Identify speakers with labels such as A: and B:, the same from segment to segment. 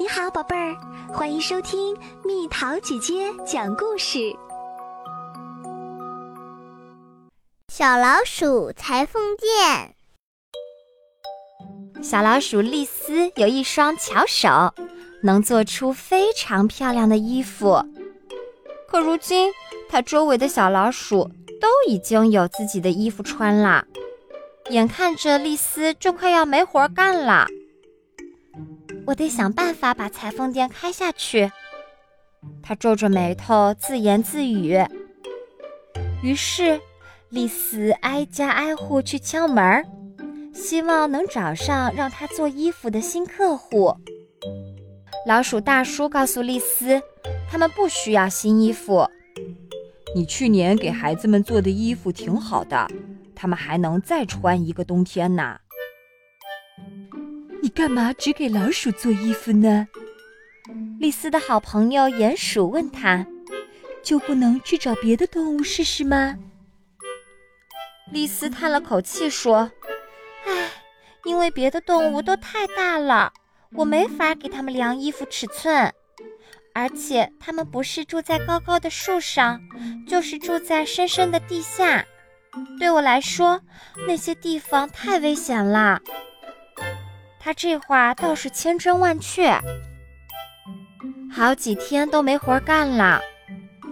A: 你好，宝贝儿，欢迎收听蜜桃姐姐讲故事。
B: 小老鼠裁缝店。
C: 小老鼠丽丝有一双巧手，能做出非常漂亮的衣服。可如今，它周围的小老鼠都已经有自己的衣服穿了，眼看着丽丝就快要没活干了。我得想办法把裁缝店开下去。他皱着眉头自言自语。于是，丽丝挨家挨户去敲门，希望能找上让她做衣服的新客户。老鼠大叔告诉丽丝，他们不需要新衣服。
D: 你去年给孩子们做的衣服挺好的，他们还能再穿一个冬天呢。
E: 你干嘛只给老鼠做衣服呢？
C: 丽丝的好朋友鼹鼠问他：“
E: 就不能去找别的动物试试吗？”
C: 丽丝叹了口气说：“唉，因为别的动物都太大了，我没法给它们量衣服尺寸，而且它们不是住在高高的树上，就是住在深深的地下。对我来说，那些地方太危险了。”他这话倒是千真万确。好几天都没活干了，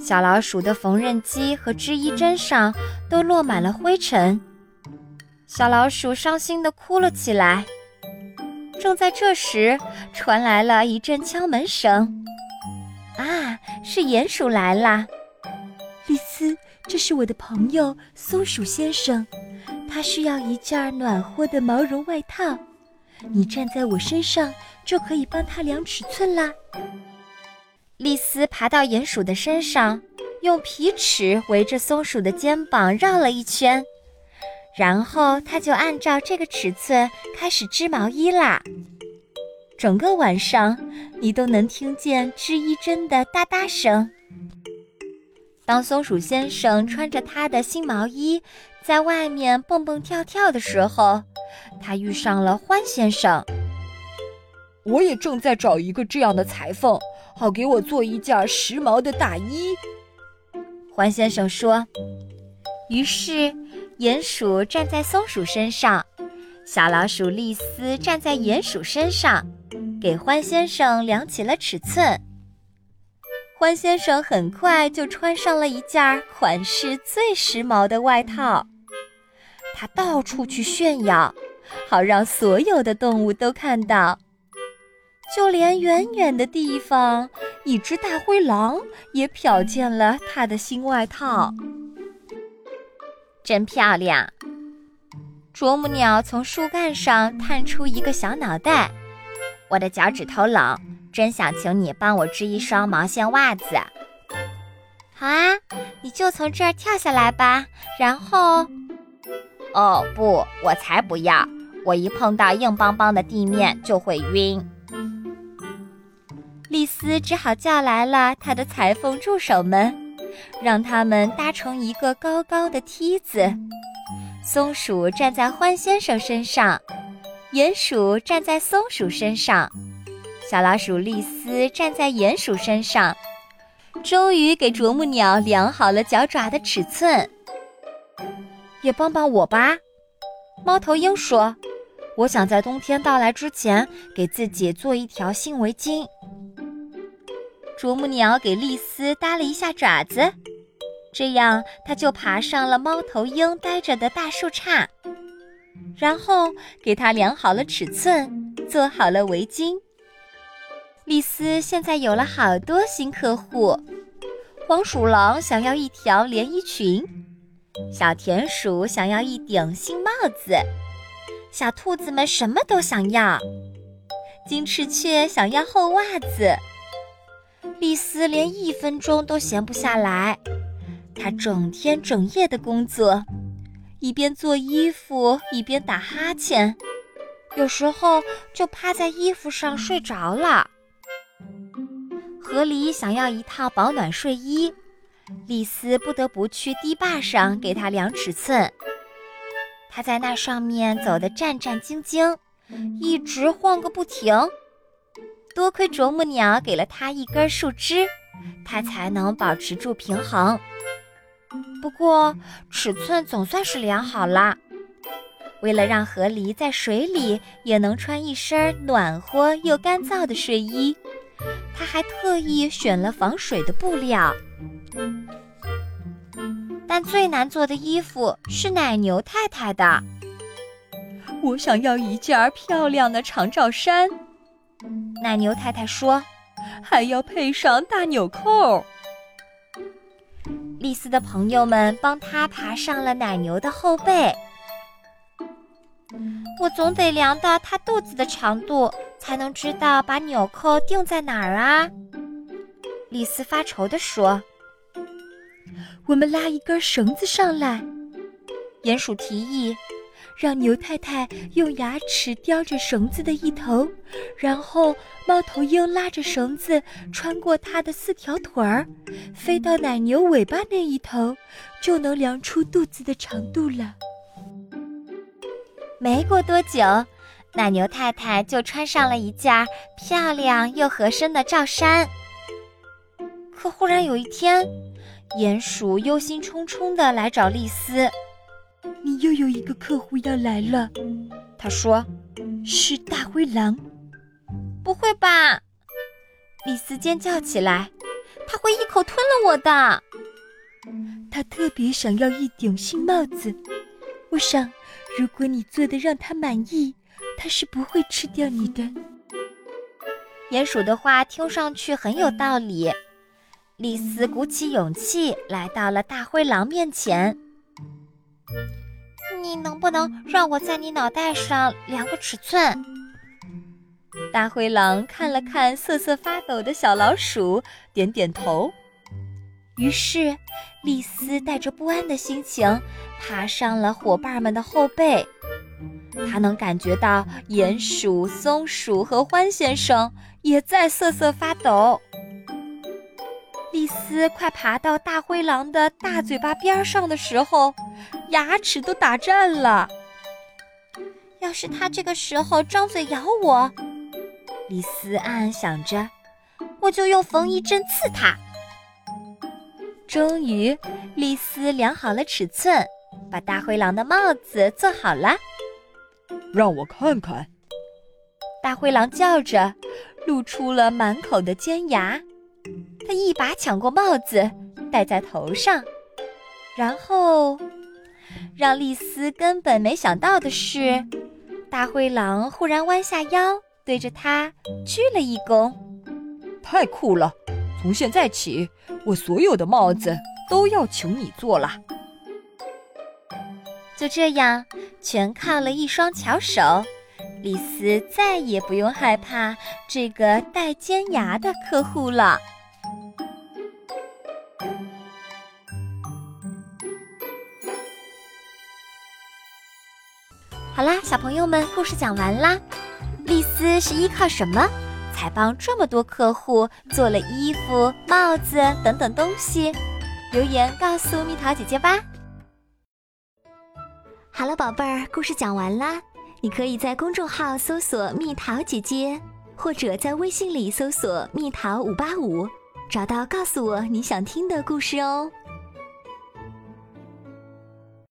C: 小老鼠的缝纫机和织衣针上都落满了灰尘。小老鼠伤心地哭了起来。正在这时，传来了一阵敲门声。啊，是鼹鼠来了。
E: 丽丝，这是我的朋友松鼠先生，他需要一件暖和的毛绒外套。你站在我身上，就可以帮他量尺寸啦。
C: 丽丝爬到鼹鼠的身上，用皮尺围着松鼠的肩膀绕了一圈，然后他就按照这个尺寸开始织毛衣啦。整个晚上，你都能听见织衣针的哒哒声。当松鼠先生穿着他的新毛衣在外面蹦蹦跳跳的时候，他遇上了欢先生。
D: 我也正在找一个这样的裁缝，好给我做一件时髦的大衣。
C: 欢先生说。于是，鼹鼠站在松鼠身上，小老鼠丽丝站在鼹鼠身上，给欢先生量起了尺寸。欢先生很快就穿上了一件款式最时髦的外套，他到处去炫耀，好让所有的动物都看到。就连远远的地方，一只大灰狼也瞟见了他的新外套，真漂亮。啄木鸟从树干上探出一个小脑袋，我的脚趾头冷。真想请你帮我织一双毛线袜子。好啊，你就从这儿跳下来吧。然后，哦不，我才不要！我一碰到硬邦邦的地面就会晕。丽丝只好叫来了她的裁缝助手们，让他们搭成一个高高的梯子。松鼠站在欢先生身上，鼹鼠站在松鼠身上。小老鼠丽丝站在鼹鼠身上，终于给啄木鸟量好了脚爪的尺寸。也帮帮我吧，猫头鹰说：“我想在冬天到来之前给自己做一条新围巾。”啄木鸟给丽丝搭了一下爪子，这样它就爬上了猫头鹰待着的大树杈，然后给它量好了尺寸，做好了围巾。丽丝现在有了好多新客户，黄鼠狼想要一条连衣裙，小田鼠想要一顶新帽子，小兔子们什么都想要，金翅雀想要厚袜子。丽丝连一分钟都闲不下来，她整天整夜的工作，一边做衣服一边打哈欠，有时候就趴在衣服上睡着了。河狸想要一套保暖睡衣，丽丝不得不去堤坝上给他量尺寸。他在那上面走得战战兢兢，一直晃个不停。多亏啄木鸟给了它一根树枝，它才能保持住平衡。不过尺寸总算是量好了。为了让河狸在水里也能穿一身暖和又干燥的睡衣，他还特意选了防水的布料。但最难做的衣服是奶牛太太的。
D: 我想要一件漂亮的长罩衫，
C: 奶牛太太说，
D: 还要配上大纽扣。
C: 丽丝的朋友们帮她爬上了奶牛的后背。我总得量到它肚子的长度，才能知道把纽扣定在哪儿啊！丽丝发愁地说。
E: 我们拉一根绳子上来，
C: 鼹鼠提议，
E: 让牛太太用牙齿叼着绳子的一头，然后猫头鹰拉着绳子穿过它的四条腿儿，飞到奶牛尾巴那一头，就能量出肚子的长度了。
C: 没过多久，奶牛太太就穿上了一件漂亮又合身的罩衫。可忽然有一天，鼹鼠忧心忡忡地来找丽丝：“
E: 你又有一个客户要来了。”
C: 他说：“
E: 是大灰狼。”“
C: 不会吧！”丽丝尖叫起来，“他会一口吞了我的！”
E: 他特别想要一顶新帽子。我想，如果你做的让他满意，他是不会吃掉你的。
C: 鼹鼠的话听上去很有道理。丽丝鼓起勇气来到了大灰狼面前。“你能不能让我在你脑袋上量个尺寸？”
D: 大灰狼看了看瑟瑟发抖的小老鼠，点点头。
C: 于是，丽丝带着不安的心情爬上了伙伴们的后背。她能感觉到鼹鼠、松鼠和獾先生也在瑟瑟发抖。丽丝快爬到大灰狼的大嘴巴边上的时候，牙齿都打颤了。要是它这个时候张嘴咬我，丽丝暗暗想着，我就用缝衣针刺它。终于，丽丝量好了尺寸，把大灰狼的帽子做好了。
F: 让我看看！
C: 大灰狼叫着，露出了满口的尖牙。他一把抢过帽子，戴在头上，然后，让丽丝根本没想到的是，大灰狼忽然弯下腰，对着他鞠了一躬。
F: 太酷了！从现在起，我所有的帽子都要请你做了。
C: 就这样，全靠了一双巧手，丽丝再也不用害怕这个带尖牙的客户了。好啦，小朋友们，故事讲完啦。丽丝是依靠什么才帮这么多客户做了衣服、帽子等等东西？留言告诉蜜桃姐姐吧。
A: 好了，宝贝儿，故事讲完啦。你可以在公众号搜索“蜜桃姐姐”，或者在微信里搜索“蜜桃五八五”，找到告诉我你想听的故事哦。